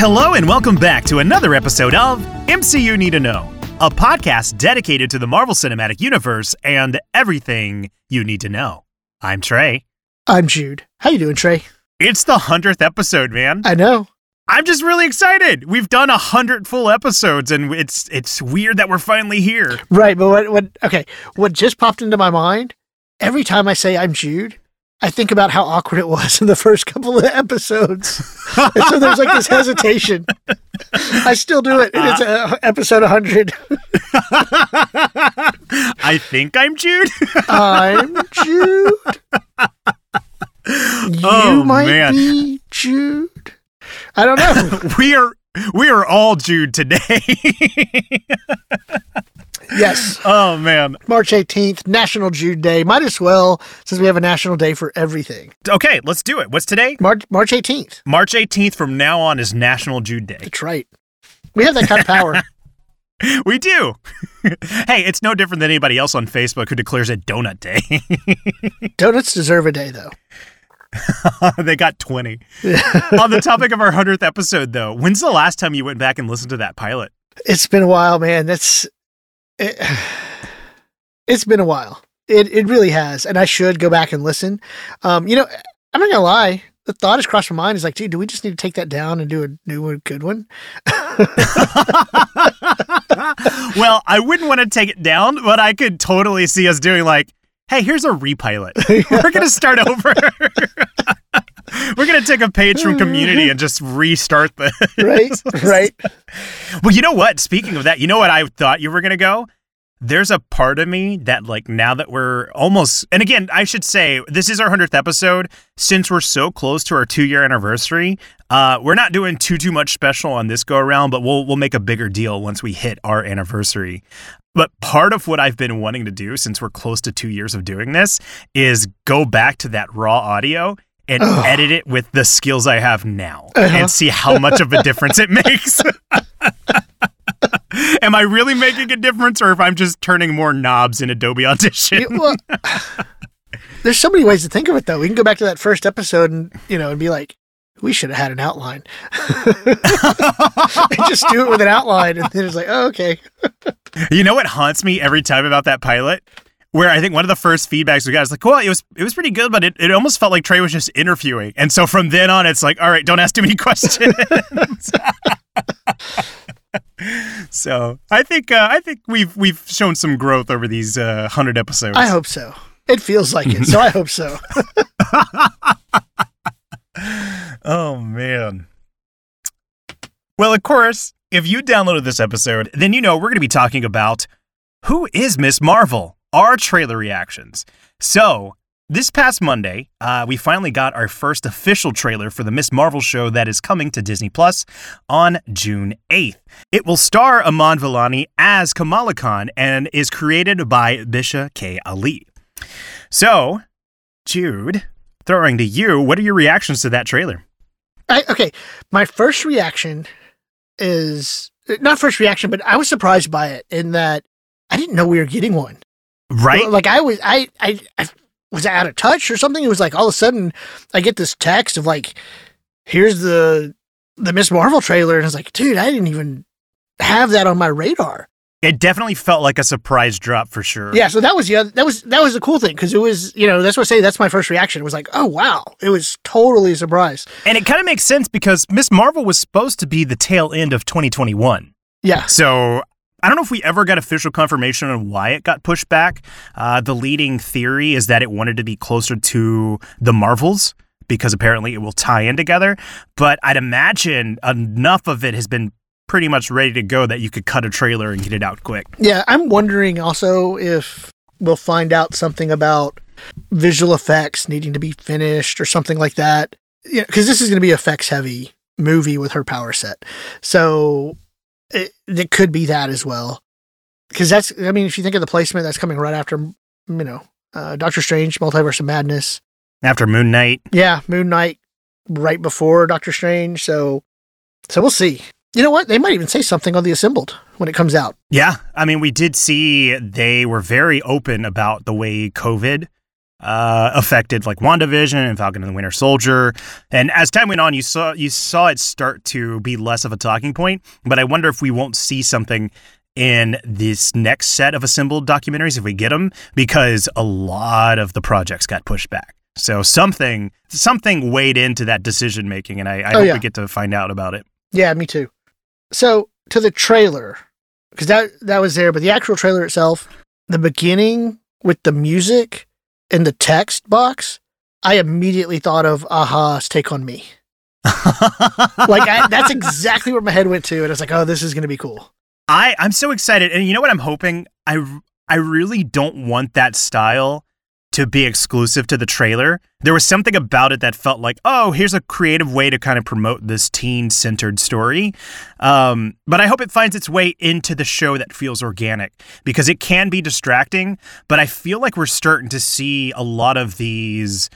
Hello, and welcome back to another episode of MCU Need to Know, a podcast dedicated to the Marvel Cinematic Universe and everything you need to know. I'm Trey. I'm Jude. How you doing, Trey? It's the hundredth episode, man. I know. I'm just really excited. We've done a hundred full episodes, and it's it's weird that we're finally here. Right, but what what okay, what just popped into my mind, every time I say I'm Jude, I think about how awkward it was in the first couple of episodes. and so there's like this hesitation. I still do it. It's uh, episode 100. I think I'm Jude. I'm Jude. You Oh, might man. be Jude. I don't know. we are we are all Jude today. Yes. oh man. March 18th, National Jude Day. Might as well, since we have a national day for everything. Okay, let's do it. What's today? March March 18th. March 18th from now on is National Jude Day. That's right. We have that kind of power. We do. hey, it's no different than anybody else on Facebook who declares it Donut Day. Donuts deserve a day, though. they got 20. on the topic of our 100th episode, though, when's the last time you went back and listened to that pilot? It's been a while, man. That's it, it's been a while. It it really has, and I should go back and listen. Um, you know, I'm not gonna lie. The thought has crossed my mind is like, dude, do we just need to take that down and do a new one, good one? well, I wouldn't want to take it down, but I could totally see us doing like, hey, here's a repilot. We're going to start over. We're going to take a page from community and just restart the. right, right. Well, you know what? Speaking of that, you know what I thought you were going to go? There's a part of me that, like, now that we're almost, and again, I should say, this is our 100th episode. Since we're so close to our two year anniversary, uh, we're not doing too, too much special on this go around, but we'll, we'll make a bigger deal once we hit our anniversary. But part of what I've been wanting to do since we're close to two years of doing this is go back to that raw audio and Ugh. edit it with the skills I have now Uh-huh. and see how much of a difference it makes. Am I really making a difference or if I'm just turning more knobs in Adobe Audition? Yeah, well, there's so many ways to think of it, though. We can go back to that first episode and you know and be like, we should have had an outline. and just do it with an outline, and then it's like, oh, okay. You know what haunts me every time about that pilot? Where I think one of the first feedbacks we got is like, well, it was it was pretty good, but it, it almost felt like Trey was just interviewing. And so from then on, it's like, all right, don't ask too many questions. so I think uh, I think we've we've shown some growth over these uh, hundred episodes. I hope so. It feels like it, so I hope so. Oh man. Well, of course, if you downloaded this episode, then you know we're going to be talking about who is Miss Marvel, our trailer reactions. So, this past Monday, uh, we finally got our first official trailer for the Miss Marvel show that is coming to Disney Plus on June 8th. It will star Iman Vellani as Kamala Khan and is created by Bisha K. Ali. So, Jude, throwing to you, what are your reactions to that trailer? I, okay, my first reaction is not first reaction, but I was surprised by it in that I didn't know we were getting one. Right? Like I was, I, I, I was out of touch or something. It was like all of a sudden I get this text of like, here's the the Miss Marvel trailer, and I was like, dude, I didn't even have that on my radar. It definitely felt like a surprise drop for sure. Yeah, so that was the other, that was that was the cool thing because it was you know that's what I say that's my first reaction. It was like, oh wow, it was totally a surprise. And it kind of makes sense because Miss Marvel was supposed to be the tail end of 2021. Yeah, So I don't know if we ever got official confirmation on why it got pushed back. Uh, the leading theory is that it wanted to be closer to the Marvels because apparently it will tie in together. But I'd imagine enough of it has been pretty much ready to go that you could cut a trailer and get it out quick. Yeah, I'm wondering also if we'll find out something about visual effects needing to be finished or something like that. Know, because this is going to be a effects heavy movie with her power set, so it, it could be that as well. Because that's, I mean, if you think of the placement, that's coming right after, you know, uh, Doctor Strange, Multiverse of Madness. After Moon Knight, Yeah, Moon Knight, right before Doctor Strange. So, so we'll see. You know what? They might even say something on the assembled when it comes out. Yeah, I mean, we did see they were very open about the way COVID uh, affected like WandaVision and Falcon and the Winter Soldier. And as time went on, you saw you saw it start to be less of a talking point. But I wonder if we won't see something in this next set of assembled documentaries if we get them, because a lot of the projects got pushed back. So something something weighed into that decision making, and I, I Oh, hope yeah. we get to find out about it. Yeah, me too. So to the trailer, because that that was there, but the actual trailer itself, the beginning with the music and the text box, I immediately thought of a-ha's "Take on Me." Like I, that's exactly where my head went to, and I was like, "Oh, this is going to be cool." I I'm so excited, and you know what I'm hoping. I I really don't want that style to be exclusive to the trailer. There was something about it that felt like, oh, here's a creative way to kind of promote this teen-centered story. Um, but I hope it finds its way into the show that feels organic because it can be distracting. But I feel like we're starting to see a lot of these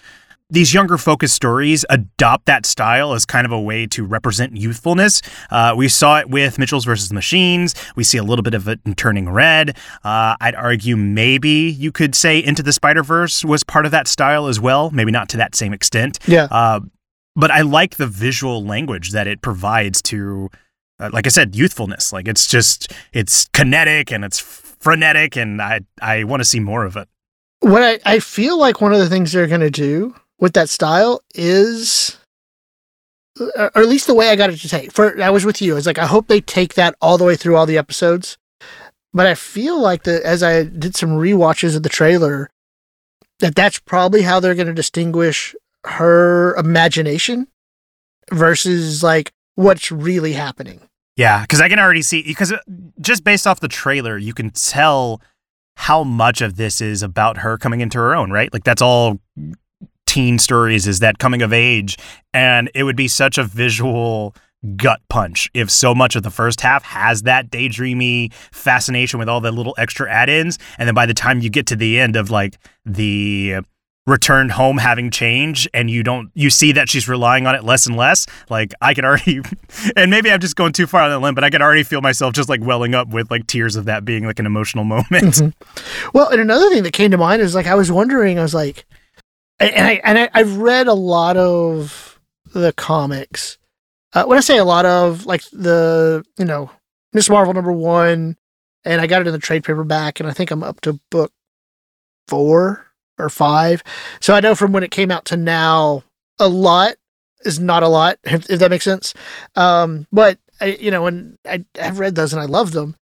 these younger focused stories adopt that style as kind of a way to represent youthfulness. Uh, we saw it with Mitchell's versus Machines. We see a little bit of it in Turning Red. Uh, I'd argue maybe you could say Into the Spider Verse was part of that style as well. Maybe not to that same extent. Yeah, Uh, but I like the visual language that it provides to, uh, like I said, youthfulness. Like it's just it's kinetic and it's frenetic, and I I want to see more of it. what I, I feel like one of the things they're going to do with that style is or at least the way I got it to take. For I was with you. I was like, I hope they take that all the way through all the episodes. But I feel like that as I did some rewatches of the trailer, that that's probably how they're going to distinguish her imagination versus like what's really happening. Yeah, because I can already see because uh, just based off the trailer, you can tell how much of this is about her coming into her own, right? Like that's all teen stories is that coming of age, and it would be such a visual gut punch if so much of the first half has that daydreamy fascination with all the little extra add-ins, and then by the time you get to the end of like the returned home having change and you don't you see that she's relying on it less and less like i can already and maybe i'm just going too far on the limb but i can already feel myself just like welling up with like tears of that being like an emotional moment Mhm. Well, and another thing that came to mind is like I was wondering, I was like, and I and I, I've read a lot of the comics. Uh, when I say a lot of, like the you know Miss Marvel number one, and I got it in the trade paperback, and I think I'm up to book four or five. So I know from when it came out to now, a lot is not a lot, if, if that makes sense. Um, but I, you know, and I, I've read those and I love them,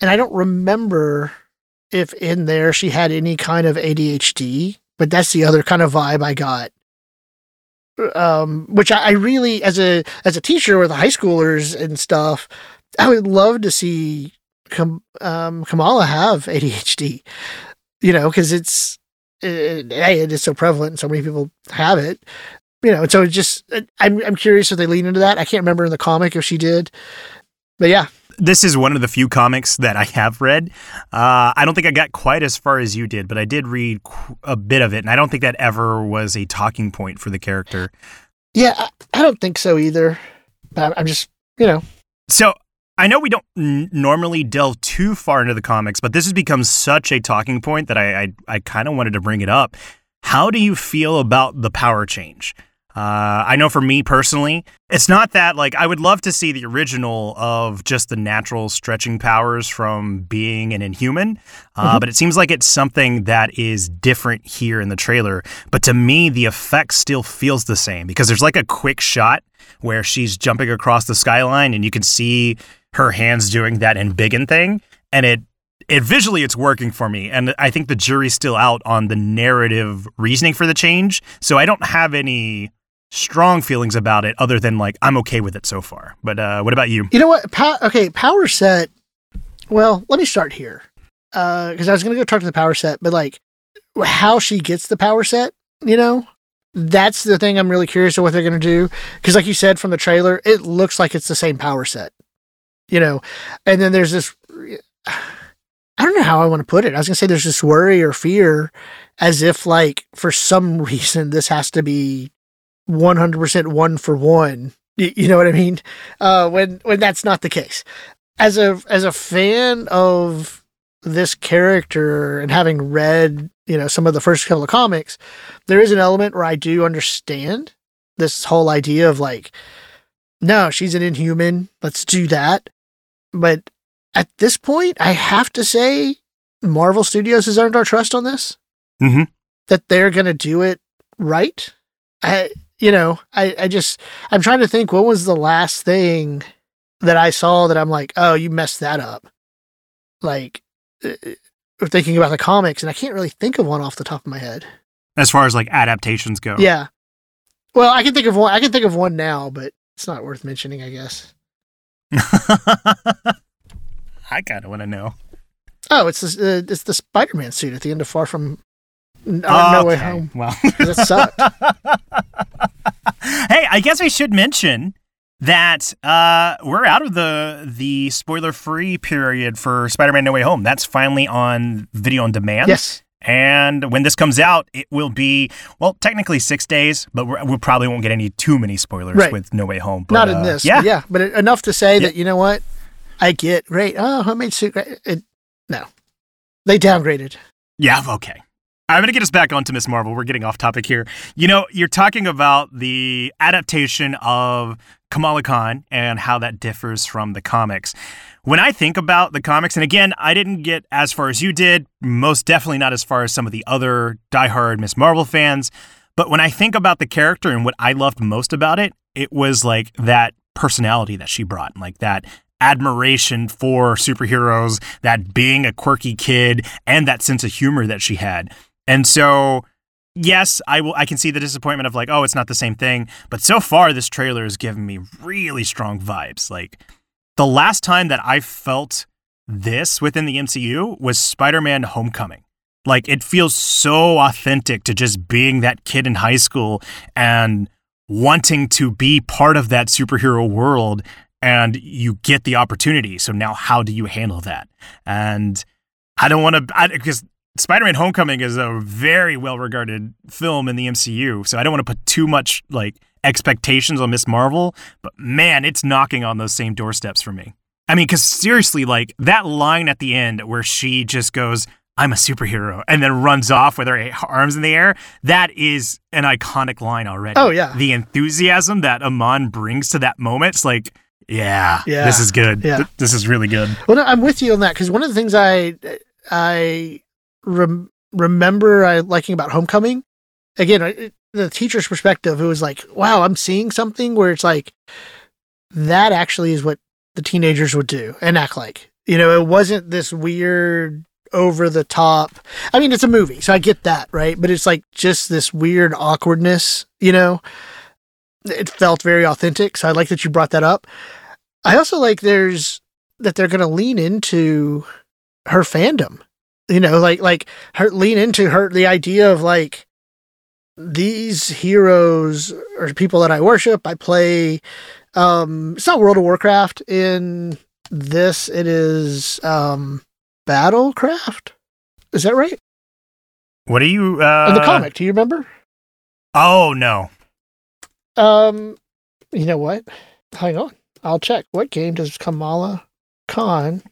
and I don't remember if in there she had any kind of ADHD, but that's the other kind of vibe I got. Um, which I, I really, as a as a teacher with high schoolers and stuff, I would love to see Kam- um, Kamala have ADHD. You know, because it's it, hey, it is so prevalent, and so many people have it. You know, and so it just I'm I'm curious if they lean into that. I can't remember in the comic if she did, but yeah, this is one of the few comics that i have read uh, i don't think i got quite as far as you did but i did read qu- a bit of it and i don't think that ever was a talking point for the character yeah, I, I don't think so either. But I'm- I'm just you know So I know we don't n- normally delve too far into the comics, but this has become such a talking point that I I, I kind of wanted to bring it up. How do you feel about the power change? Uh, I know for me personally, it's not that like I would love to see the original of just the natural stretching powers from being an inhuman, uh, Mhm. but it seems like it's something that is different here in the trailer. But to me, the effect still feels the same because there's like a quick shot where she's jumping across the skyline and you can see her hands doing that embiggen thing and it it visually it's working for me and i think the jury's still out on the narrative reasoning for the change so i don't have any strong feelings about it other than like i'm okay with it so far but uh what about you You know what? Pow- okay, power set. Well, let me start here because I was to go talk to the power set, but like how she gets the power set, you know, that's the thing I'm really curious of what they're going to do. Because, like you said from the trailer, it looks like it's the same power set, you know, and then there's this. I don't know how I want to put it. I was to say there's this worry or fear as if, like, for some reason, this has to be 100% one for one. You know what I mean? uh, when when that's not the case. As a as a fan of this character and having read you know, some of the first couple of comics, there is an element where I do understand this whole idea of like, no, she's an inhuman. Let's do that. But at this point, I have to say, Marvel Studios has earned our trust on this. Mm-hmm. That they're going to do it right. I, you know, I, I just, I'm trying to think what was the last thing that I saw that I'm like, oh, you messed that up. Like, uh, thinking about the comics, and I can't really think of one off the top of my head. As far as like adaptations go. Yeah. Well, I can think of one. I can think of one now, but it's not worth mentioning, I guess. I kind of want to know. Oh, it's the uh, it's the Spider-Man suit at the end of Far From uh, No Way Home. Well, That sucked. hey, I guess we should mention that uh, we're out of the the spoiler free period for Spider-Man: No Way Home. That's finally on video on demand. yes. And when this comes out, it will be well, technically six days, but we're, we probably won't get any too many spoilers Right. with No Way Home. But, not in uh, this. Yeah, but yeah, but enough to say Yeah. that you know what, I get great. Oh, homemade suit. It, no, they downgraded. Yeah, okay. I'm going to get us back onto Miss Marvel. We're getting off topic here. You know, you're talking about the adaptation of Kamala Khan and how that differs from the comics. When I think about the comics, and again, I didn't get as far as you did, most definitely not as far as some of the other diehard Miss Marvel fans, but when I think about the character and what I loved most about it, it was like that personality that she brought, like that admiration for superheroes, that being a quirky kid, and that sense of humor that she had. And so, yes, I will. I can see the disappointment of like, oh, it's not the same thing. But so far, this trailer has given me really strong vibes. Like the last time that I felt this within the MCU was Spider-Man: Homecoming. Like it feels so authentic to just being that kid in high school and wanting to be part of that superhero world and you get the opportunity. So now how do you handle that? And I don't want to because Spider-Man Homecoming is a very well-regarded film in the MCU. So I don't want to put too much like expectations on Miss Marvel, but man, it's knocking on those same doorsteps for me. I mean, cuz seriously like that line at the end where she just goes I'm a superhero and then runs off with her arms in the air. That is an iconic line already. Oh, yeah. The enthusiasm that Iman brings to that moment, it's like, yeah, Yeah. this is good. Yeah. Th- This is really good. Well, no, I'm with you on that because one of the things I I rem- remember I liking about Homecoming, again, the teacher's perspective, it was like, wow, I'm seeing something where it's like that actually is what the teenagers would do and act like. You know, it wasn't this weird over the top. I mean, it's a movie, so I get that, right? But it's like just this weird awkwardness, you know. It felt very authentic, so I like that you brought that up. I also like there's that they're going to lean into her fandom. You know, like like her lean into her the idea of like these heroes are people that I worship. I play um it's not World of Warcraft in this it is um Battlecraft. Is that right? What are you uh In the comic, do you remember? Oh no. Um you know what? Hang on. I'll check. What game does Kamala Khan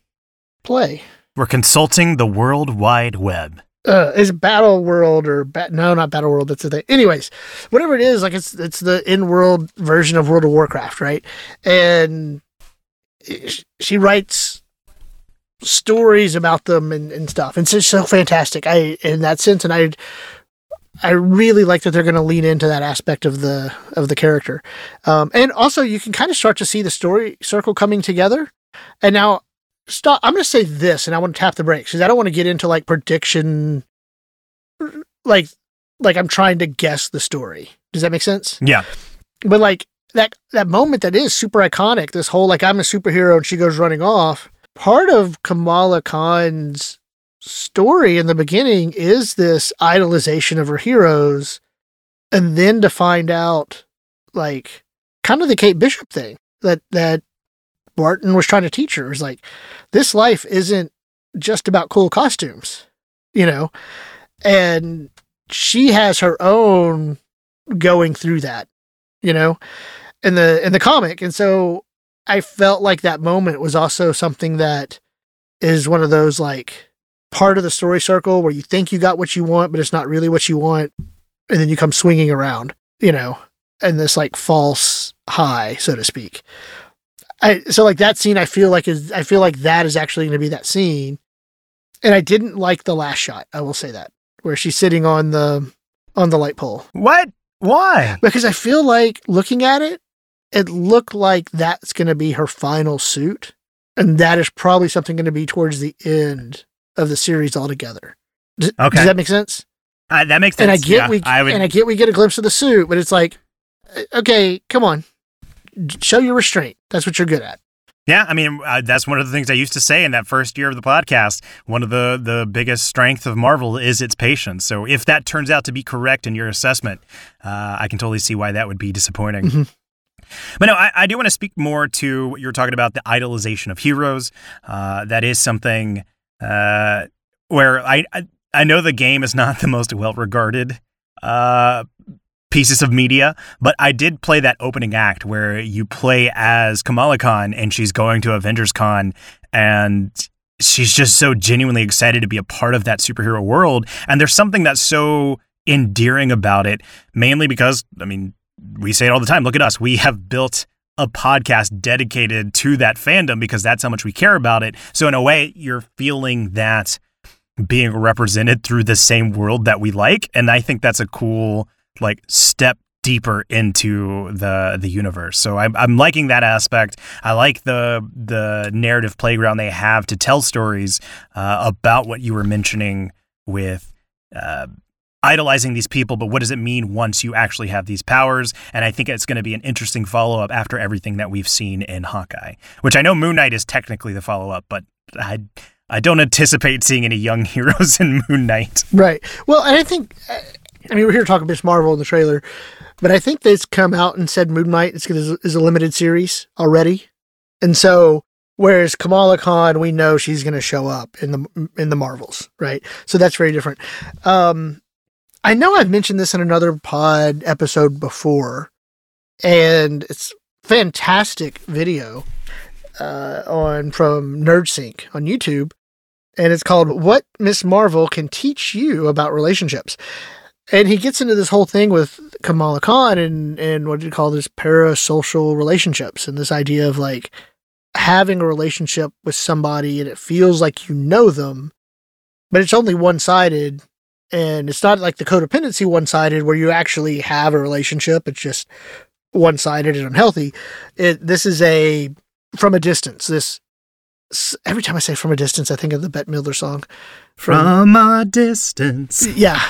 play? We're consulting the World Wide Web. uh, is Battle World or bat? No, not Battle World. That's the thing. Anyways, whatever it is, like it's it's the in-world version of World of Warcraft, right? And she writes stories about them and, and stuff. And it's just so fantastic. I in that sense, and I I really like that they're going to lean into that aspect of the of the character. Um, and also, you can kind of start to see the story circle coming together. And now stop. I'm going to say this, and I want to tap the brakes because I don't want to get into like prediction, like like I'm trying to guess the story. Does that make sense? Yeah. But like that that moment that is super iconic. This whole like I'm a superhero and she goes running off. Part of Kamala Khan's story in the beginning is this idolization of her heroes, and then to find out like kind of the Kate Bishop thing that that Barton was trying to teach her. It was like this life isn't just about cool costumes, you know, and she has her own going through that, you know, in the in the comic, and so I felt like that moment was also something that is one of those like part of the story circle where you think you got what you want, but it's not really what you want, and then you come swinging around, you know, and this like false high, so to speak. I so like that scene, I feel like is I feel like that is actually going to be that scene, and I didn't like the last shot. I will say that where she's sitting on the on the light pole What? Why? because I feel like looking at it, it looked like that's going to be her final suit, and that is probably something going to be towards the end of the series altogether. Does, Okay. does that make sense? Uh, that makes sense. And I get yeah, we I would. and I get we get a glimpse of the suit, but it's like, uh, okay, come on, show your restraint. That's what you're good at. Yeah, I mean uh, that's one of the things I used to say in that first year of the podcast. One of the the biggest strength of Marvel is its patience. So if that turns out to be correct in your assessment, uh, I can totally see why that would be disappointing. Mhm. But no, I, I do want to speak more to what you were talking about the idolization of heroes. Uh, that is something uh, where I, I I know the game is not the most well regarded uh, pieces of media, but I did play that opening act where you play as Kamala Khan and she's going to Avengers Con and she's just so genuinely excited to be a part of that superhero world. And there's something that's so endearing about it, mainly because, I mean, we say it all the time. Look at us. We have built a podcast dedicated to that fandom because that's how much we care about it. So, in a way, you're feeling that being represented through the same world that we like. And I think that's a cool, like, step deeper into the the universe. So I'm I'm liking that aspect. I like the the narrative playground they have to tell stories uh, about what you were mentioning with uh, idolizing these people, but what does it mean once you actually have these powers? And I think it's going to be an interesting follow up after everything that we've seen in Hawkeye, which I know Moon Knight is technically the follow up, but I I don't anticipate seeing any young heroes in Moon Knight. Right. Well, and I think, uh, I mean, we're here talking Miss Marvel in the trailer, but I think they've come out and said Moon Knight is, is a limited series already, and so whereas Kamala Khan, we know she's going to show up in the in the Marvels, right? So that's very different. Um, I know I've mentioned this in another pod episode before, and it's fantastic video uh, on from NerdSync on YouTube, and it's called "What Miss Marvel Can Teach You About Relationships." And he gets into this whole thing with Kamala Khan and and what do you call this parasocial relationships and this idea of like having a relationship with somebody and it feels like you know them, but it's only one sided. And it's not like the codependency one sided where you actually have a relationship. It's just one sided and unhealthy. It, this is a from a distance. This every time I say from a distance, I think of the Bette Midler song. From a distance. Yeah.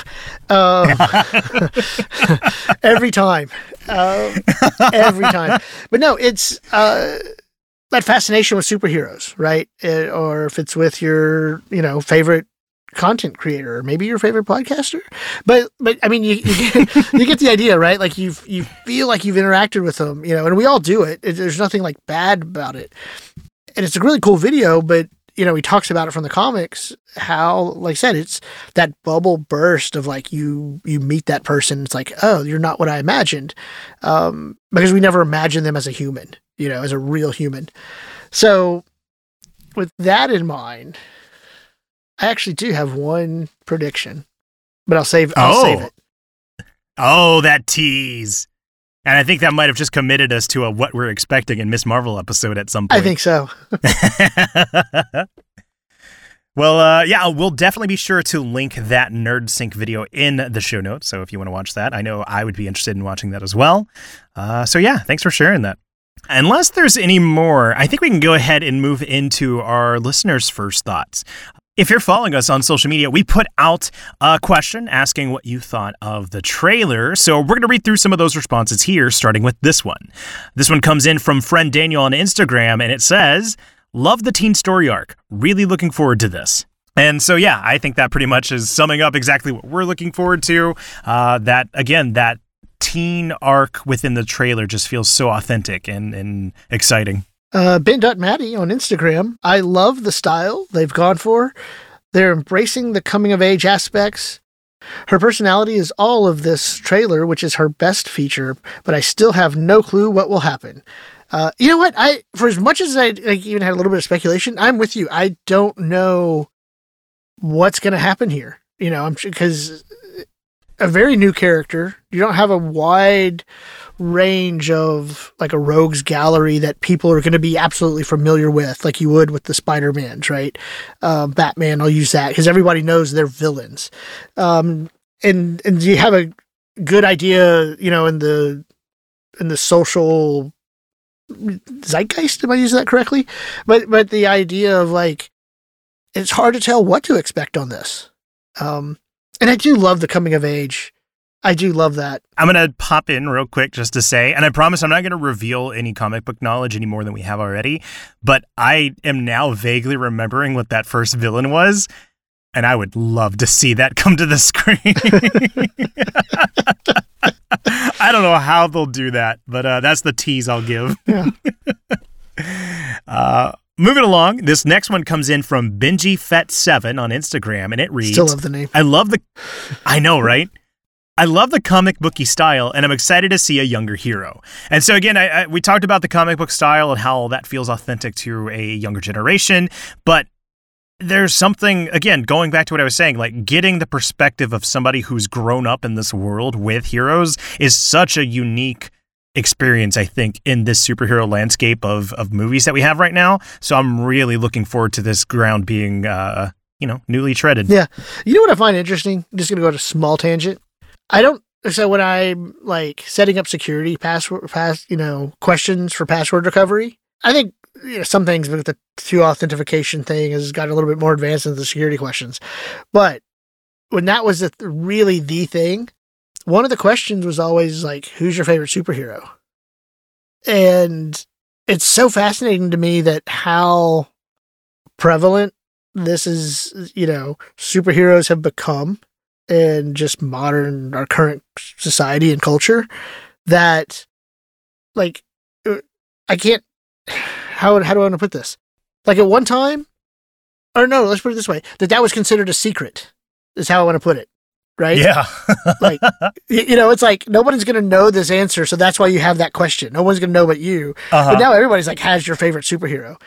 Um, every time. Um, every time. But no, it's uh, that fascination with superheroes, right? Uh, or if it's with your, you know, favorite content creator or maybe your favorite podcaster but but i mean you you get, you get the idea right like you you feel like you've interacted with them you know and we all do it. it there's nothing like bad about it and it's a really cool video but you know he talks about it from the comics how like i said it's that bubble burst of like you you meet that person it's like oh you're not what i imagined um because we never imagined them as a human you know as a real human so with that in mind i actually do have one prediction but i'll save i'll Oh. save it Oh, that tease. And I think that might have just committed us to a what we're expecting in Miss Marvel episode at some point. i think so well, uh, yeah, we'll definitely be sure to link that NerdSync video in the show notes. So if you want to watch that, I know I would be interested in watching that as well. Uh, so yeah, thanks for sharing that. Unless there's any more, I think we can go ahead and move into our listeners' first thoughts. If you're following us on social media, we put out a question asking what you thought of the trailer. So we're going to read through some of those responses here, starting with this one. This one comes in from friend Daniel on Instagram, and it says, Love the teen story arc. Really looking forward to this. And so, yeah, I think that pretty much is summing up exactly what we're looking forward to. Uh, that, again, that teen arc within the trailer just feels so authentic and, and exciting. Uh, Ben.Maddie on Instagram. I love the style they've gone for. They're embracing the coming of age aspects. Her personality is all of this trailer, which is her best feature, but I still have no clue what will happen. Uh, you know what? I, for as much as I like, even had a little bit of speculation, I'm with you. I don't know what's going to happen here. You know, I'm because a very new character. You don't have a wide range of like a rogues gallery that people are going to be absolutely familiar with, like you would with the Spider Mans, right? Um, Batman, I'll use that because everybody knows they're villains. Um, and and you have a good idea, you know, in the in the social zeitgeist. Am I using that correctly? But but the idea of like it's hard to tell what to expect on this. Um, and I do love the coming of age. I do love that. I'm going to pop in real quick just to say, and I promise I'm not going to reveal any comic book knowledge any more than we have already, but I am now vaguely remembering what that first villain was. And I would love to see that come to the screen. I don't know how they'll do that, but uh, that's the tease I'll give. Yeah. uh, moving along, this next one comes in from Benji Fett Seven on Instagram, and it reads Still love the name. I love the. I know, right? I love the comic booky style, and I'm excited to see a younger hero. And so again, I, I, we talked about the comic book style and how that feels authentic to a younger generation, but there's something again going back to what I was saying, like getting the perspective of somebody who's grown up in this world with heroes is such a unique experience, I think, in this superhero landscape of of movies that we have right now. So I'm really looking forward to this ground being, uh, you know, newly treaded. Yeah, you know what I find interesting? I'm just gonna go to small tangent. I don't. So when I'm like setting up security password, pass, you know, questions for password recovery, I think you know, some things with the two authentication thing has got a little bit more advanced into the security questions. But when that was the, really the thing, one of the questions was always like, who's your favorite superhero? And it's so fascinating to me that how prevalent this is, you know, superheroes have become in just modern, our current society and culture that, like, uh, I can't how how do I want to put this? Like at one time, or no, let's put it this way: that that was considered a secret. Is how I want to put it, right? Yeah. like you know, it's like nobody's gonna know this answer, so that's why you have that question. No one's gonna know but you. Uh-huh. But now everybody's like has your favorite superhero.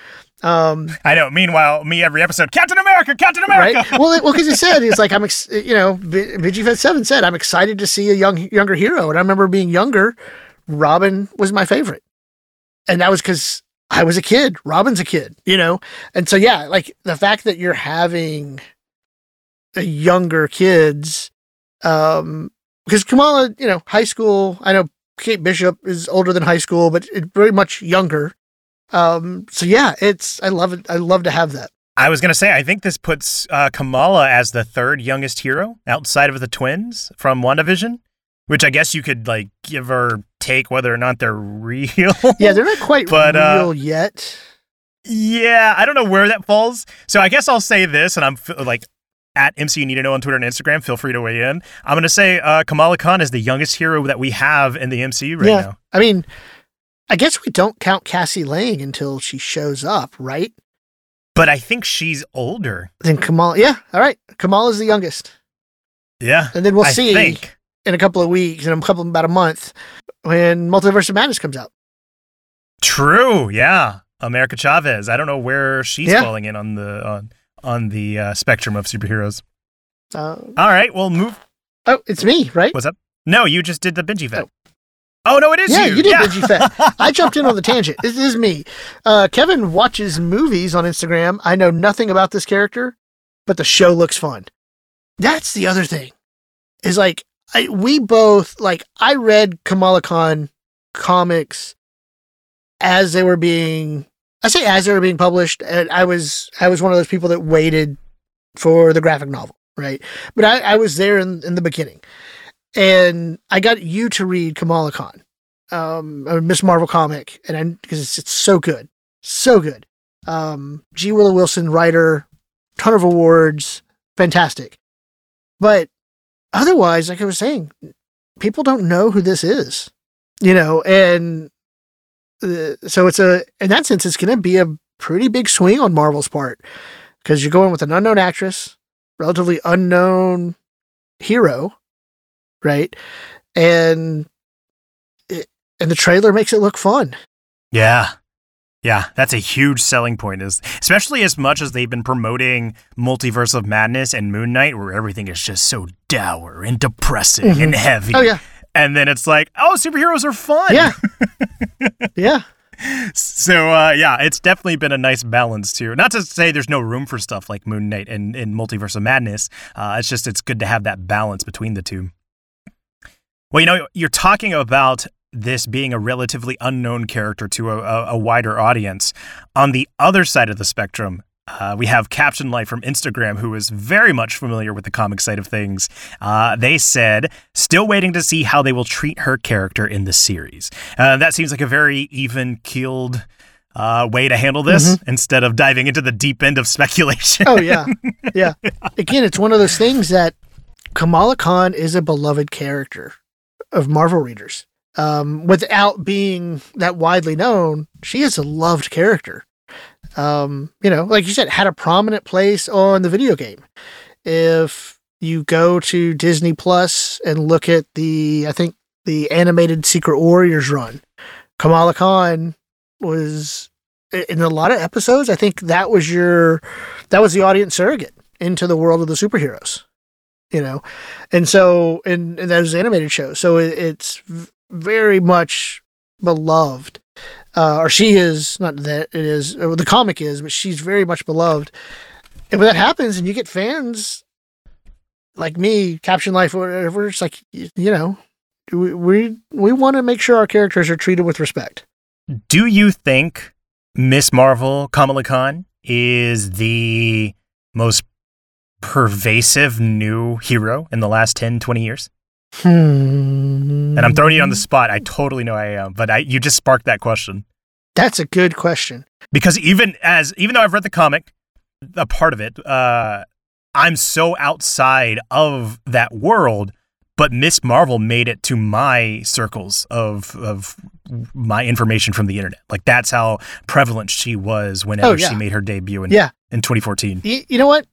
Um, I know. Meanwhile, me every episode, Captain America, Captain America. Right? Well, it, well, because he said it's like I'm, ex- you know, BG Seven said I'm excited to see a young younger hero, and I remember being younger. Robin was my favorite, and that was because I was a kid. Robin's a kid, you know? And so, yeah, like the fact that you're having a younger kids, um, because Kamala, you know, high school, I know Kate Bishop is older than high school, but it's very much younger. Um, so yeah, it's, I love it. I love to have that. I was going to say, I think this puts uh, Kamala as the third youngest hero outside of the twins from WandaVision which I guess you could like give or take whether or not they're real. yeah, they're not quite but, real uh, yet. Yeah, I don't know where that falls. So I guess I'll say this, and I'm like at MCU Need to Know on Twitter and Instagram. Feel free to weigh in. I'm going to say uh, Kamala Khan is the youngest hero that we have in the MCU right yeah. now. I mean, I guess we don't count Cassie Lang until she shows up, right? But I think she's older than Kamala. Yeah, all right. Kamala's the youngest. Yeah, and then we'll I see. Think in a couple of weeks, in a couple about a month, when Multiverse of Madness comes out. True. Yeah, America Chavez. I don't know where she's yeah. falling in on the on on the uh, spectrum of superheroes. Uh, All right, well, move. Oh, it's me, right? What's up? No, you just did the Benji Fett. Oh. Oh no, it is yeah, you. you did yeah. I jumped in on the tangent. This is me. Uh, Kevin watches movies on Instagram. I know nothing about this character, but the show looks fun. That's the other thing. Is like I, we both like I read Kamala Khan comics as they were being I say as they were being published and I was I was one of those people that waited for the graphic novel, right? But I, I was there in, in the beginning. And I got you to read Kamala Khan, um, a Miss Marvel comic, and because it's, it's so good. So good. Um, G. Willow Wilson, writer, ton of awards, fantastic. But otherwise, like I was saying, people don't know who this is, you know, and uh, so it's a, in that sense, it's going to be a pretty big swing on Marvel's part because you're going with an unknown actress, relatively unknown hero, right? And, it, and the trailer makes it look fun. Yeah. Yeah, that's a huge selling point, is especially as much as they've been promoting Multiverse of Madness and Moon Knight, where everything is just so dour and depressing Mhm. and heavy. Oh yeah, And then it's like, oh, superheroes are fun. yeah, yeah. So uh, yeah, it's definitely been a nice balance too. Not to say there's no room for stuff like Moon Knight and, and Multiverse of Madness. Uh, it's just it's good to have that balance between the two. Well, you know, you're talking about this being a relatively unknown character to a, a, wider audience. On the other side of the spectrum, uh, we have Caption Life from Instagram, who is very much familiar with the comic side of things. Uh, they said, still waiting to see how they will treat her character in the series. Uh, that seems like a very even keeled uh, way to handle this instead of diving into the deep end of speculation. Oh yeah, yeah. Again, it's one of those things that Kamala Khan is a beloved character of Marvel readers. Um, without being that widely known, she is a loved character. Um, you know, like you said, had a prominent place on the video game. If you go to Disney Plus and look at the, I think the animated Secret Warriors run, Kamala Khan was in a lot of episodes. I think that was your that was the audience surrogate into the world of the superheroes you know? And so in, in those animated shows so it, it's very much beloved. Uh, or she is not that it is or the comic is but she's very much beloved. And when that happens and you get fans like me caption life or whatever it's like you know we we, we want to make sure our characters are treated with respect. Do you think Miss Marvel, Kamala Khan, is the most pervasive new hero in the last 10, 20 years? hmm. And I'm throwing you on the spot. I totally know I am, but I, you just sparked that question. that's a good question because even as even though I've read the comic, a part of it, uh, I'm so outside of that world. But Miss Marvel made it to my circles of of my information from the internet. Like that's how prevalent she was whenever Oh, yeah. she made her debut in Yeah. in 2014. Y- you know what?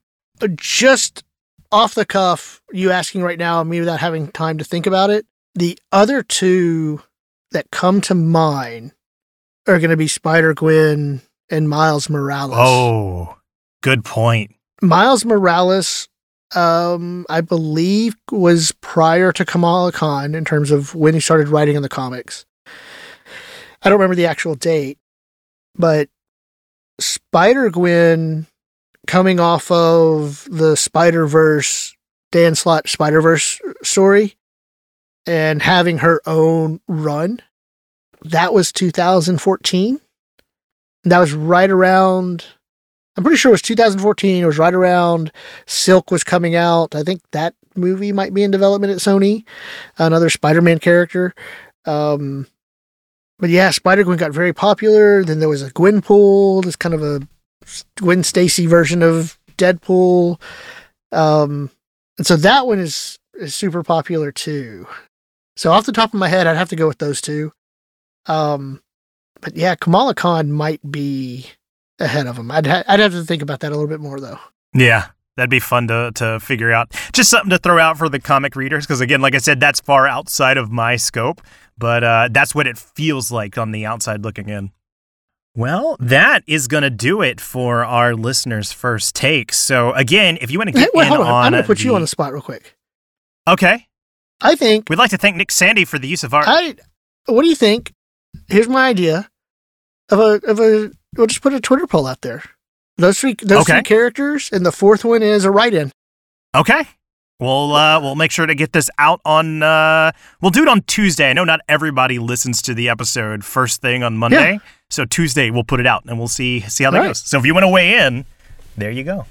Just off the cuff, you asking right now, me without having time to think about it. The other two that come to mind are going to be Spider Gwen and Miles Morales. Oh, good point. Miles Morales, um, I believe, was prior to Kamala Khan in terms of when he started writing in the comics. I don't remember the actual date, but Spider Gwen coming off of the Spider Verse, Dan Slott Spider Verse story, and having her own run, that was 2014. That was right around I'm pretty sure it was 2014. It was right around Silk was coming out. I think that movie might be in development at Sony. Another Spider-Man character. Um, but yeah, Spider-Gwen got very popular. Then there was a Gwenpool, this kind of a Gwen Stacy version of Deadpool. Um, and so that one is, is super popular too. So off the top of my head, I'd have to go with those two. Um, but yeah, Kamala Khan might be ahead of him. I'd ha- I'd have to think about that a little bit more though. Yeah, that'd be fun to to figure out. Just something to throw out for the comic readers, because again, like I said, that's far outside of my scope, but uh, that's what it feels like on the outside looking in. Well, that is going to do it for our listeners' first take. So again, if you want to Hey, get wait, in on. on, I'm gonna put you on the spot real quick. okay, I think we'd like to thank Nick Sandy for the use of our. I. What do you think? Here's my idea of a of a. We'll just put a Twitter poll out there. Those three those Okay. three characters, and the fourth one is a write-in. Okay. We'll uh, we'll make sure to get this out on. Uh, we'll do it on Tuesday. I know not everybody listens to the episode first thing on Monday, so Tuesday we'll put it out and we'll see see how that right. goes. So if you want to weigh in, there you go.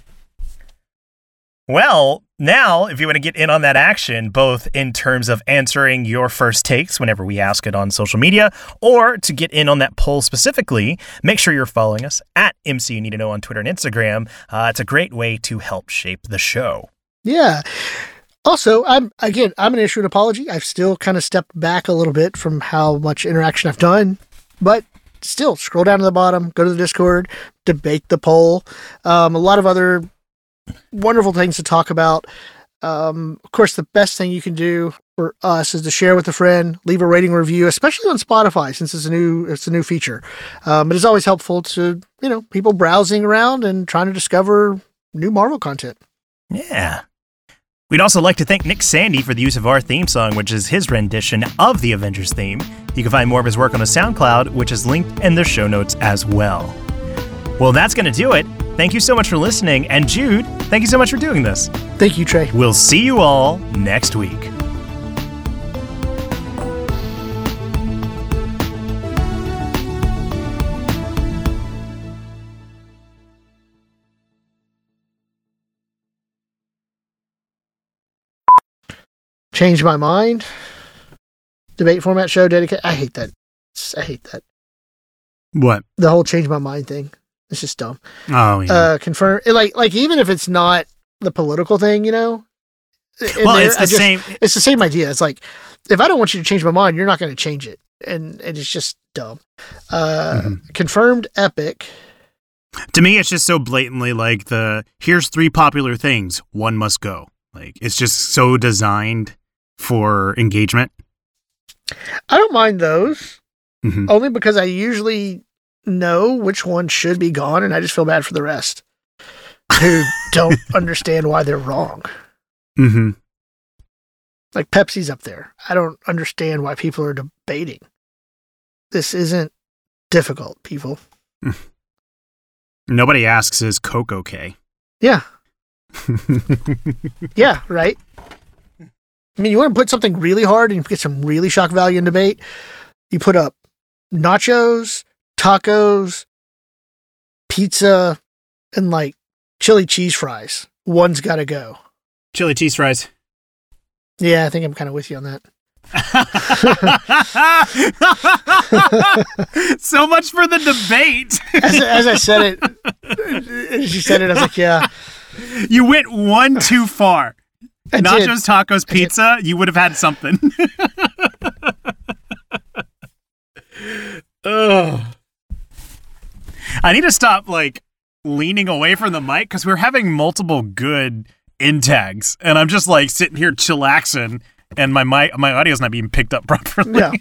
Well, now if you want to get in on that action, both in terms of answering your first takes whenever we ask it on social media, or to get in on that poll specifically, make sure you're following us at MCU Need to Know on Twitter and Instagram. Uh, it's a great way to help shape the show. Yeah. Also, I'm again, I'm going to issue an apology. I've still kind of stepped back a little bit from how much interaction I've done, but still, scroll down to the bottom, go to the Discord, debate the poll. Um, a lot of other wonderful things to talk about. Um, of course, the best thing you can do for us is to share with a friend, leave a rating review, especially on Spotify since it's a new it's a new feature. Um, it is always helpful to you know people browsing around and trying to discover new Marvel content. Yeah. We'd also like to thank Nick Sandy for the use of our theme song, which is his rendition of the Avengers theme. You can find more of his work on the SoundCloud, which is linked in the show notes as well. Well, that's going to do it. Thank you so much for listening. And Jude, thank you so much for doing this. Thank you, Trey. We'll see you all next week. Change my mind. Debate format show dedicated. I hate that. I hate that. What? The whole change my mind thing. It's just dumb. Oh, yeah. Uh, confirm. Like, like even if it's not the political thing, you know. well, it's the just- same. It's the same idea. It's like if I don't want you to change my mind, you're not going to change it, and, and it's just dumb. Uh, Mhm. Confirmed epic. To me, it's just so blatantly like the here's three popular things, one must go. Like, it's just so designed for engagement. I don't mind those Mhm. only because I usually know which one should be gone, and I just feel bad for the rest who don't understand why they're wrong. Mm-hmm. Like Pepsi's up there. I don't understand why people are debating. This isn't difficult, people. Nobody asks, is Coke okay? Yeah, yeah, right. I mean, you want to put something really hard and get some really shock value in debate. You put up nachos, tacos, pizza, and like chili cheese fries. One's got to go. Chili cheese fries. Yeah, I think I'm kind of with you on that. so much for the debate. As, as I said it, as you said it, I was like, yeah, You went one too far. I did. Nachos, tacos, pizza, you would have had something. Ugh. I need to stop like leaning away from the mic because we're having multiple good in tags, and I'm just like sitting here chillaxing, and my mic, my audio's not being picked up properly. Yeah.